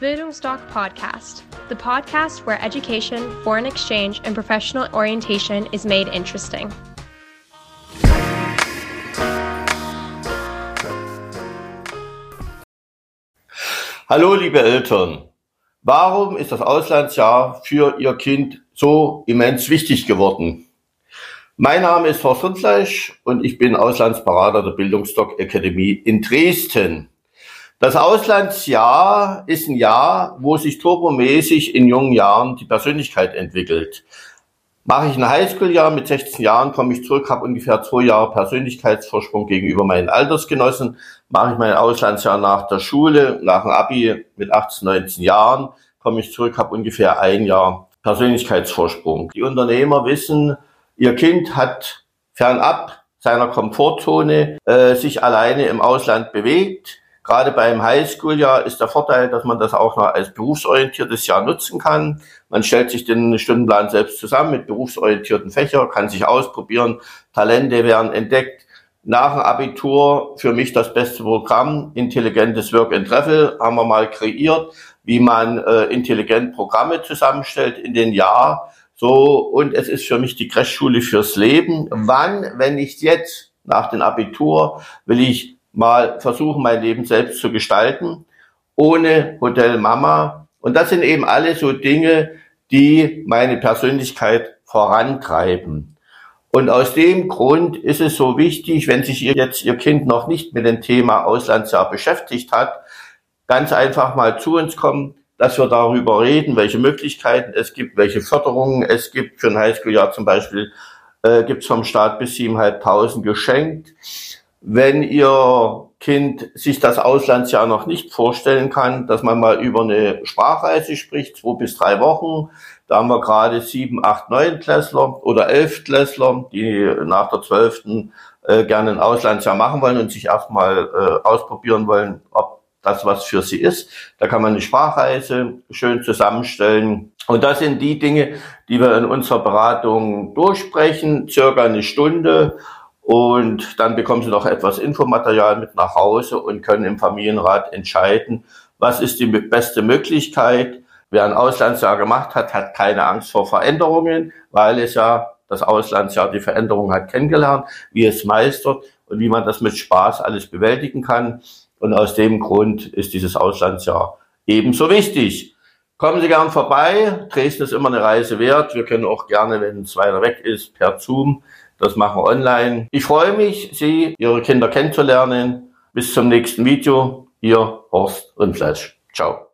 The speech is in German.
Bildungsdoc Podcast, the podcast where education, foreign exchange, and professional orientation is made interesting. Hallo liebe Eltern, warum ist das Auslandsjahr für Ihr Kind so immens wichtig geworden? Mein Name ist Horst Rindfleisch und ich bin Auslandsberater der Bildungsdoc Akademie in Dresden. Das Auslandsjahr ist ein Jahr, wo sich turbomäßig in jungen Jahren die Persönlichkeit entwickelt. Mache ich ein Highschool-Jahr mit 16 Jahren, komme ich zurück, habe ungefähr zwei Jahre Persönlichkeitsvorsprung gegenüber meinen Altersgenossen. Mache ich mein Auslandsjahr nach der Schule, nach dem Abi mit 18, 19 Jahren, komme ich zurück, habe ungefähr ein Jahr Persönlichkeitsvorsprung. Die Unternehmer wissen, ihr Kind hat fernab seiner Komfortzone äh, sich alleine im Ausland bewegt Gerade beim Highschool-Jahr ist der Vorteil, dass man das auch noch als berufsorientiertes Jahr nutzen kann. Man stellt sich den Stundenplan selbst zusammen mit berufsorientierten Fächern, kann sich ausprobieren, Talente werden entdeckt. Nach dem Abitur für mich das beste Programm, intelligentes Work and Travel, haben wir mal kreiert, wie man äh, intelligent Programme zusammenstellt in den Jahr. So, und es ist für mich die Crashschule fürs Leben. Wann, wenn nicht jetzt, nach dem Abitur, will ich mal versuchen, mein Leben selbst zu gestalten, ohne Hotel Mama. Und das sind eben alle so Dinge, die meine Persönlichkeit vorantreiben. Und aus dem Grund ist es so wichtig, wenn sich jetzt Ihr Kind noch nicht mit dem Thema Auslandsjahr beschäftigt hat, ganz einfach mal zu uns kommen, dass wir darüber reden, welche Möglichkeiten es gibt, welche Förderungen es gibt. Für ein Highschool-Jahr zum Beispiel äh, gibt es vom Staat bis 7.500 geschenkt. Wenn Ihr Kind sich das Auslandsjahr noch nicht vorstellen kann, dass man mal über eine Sprachreise spricht, zwei bis drei Wochen. Da haben wir gerade sieben, acht, neun Klässler oder elf Klässler, die nach der zwölften äh, gerne ein Auslandsjahr machen wollen und sich erstmal äh, ausprobieren wollen, ob das was für sie ist. Da kann man eine Sprachreise schön zusammenstellen. Und das sind die Dinge, die wir in unserer Beratung durchsprechen, circa eine Stunde. Und dann bekommen Sie noch etwas Infomaterial mit nach Hause und können im Familienrat entscheiden, was ist die beste Möglichkeit. Wer ein Auslandsjahr gemacht hat, hat keine Angst vor Veränderungen, weil es ja das Auslandsjahr die Veränderung hat kennengelernt, wie es meistert und wie man das mit Spaß alles bewältigen kann. Und aus dem Grund ist dieses Auslandsjahr ebenso wichtig. Kommen Sie gern vorbei. Dresden ist immer eine Reise wert. Wir können auch gerne, wenn es weiter weg ist, per Zoom das machen wir online. Ich freue mich, Sie, Ihre Kinder kennenzulernen. Bis zum nächsten Video. Ihr Horst Rindfleisch. Ciao.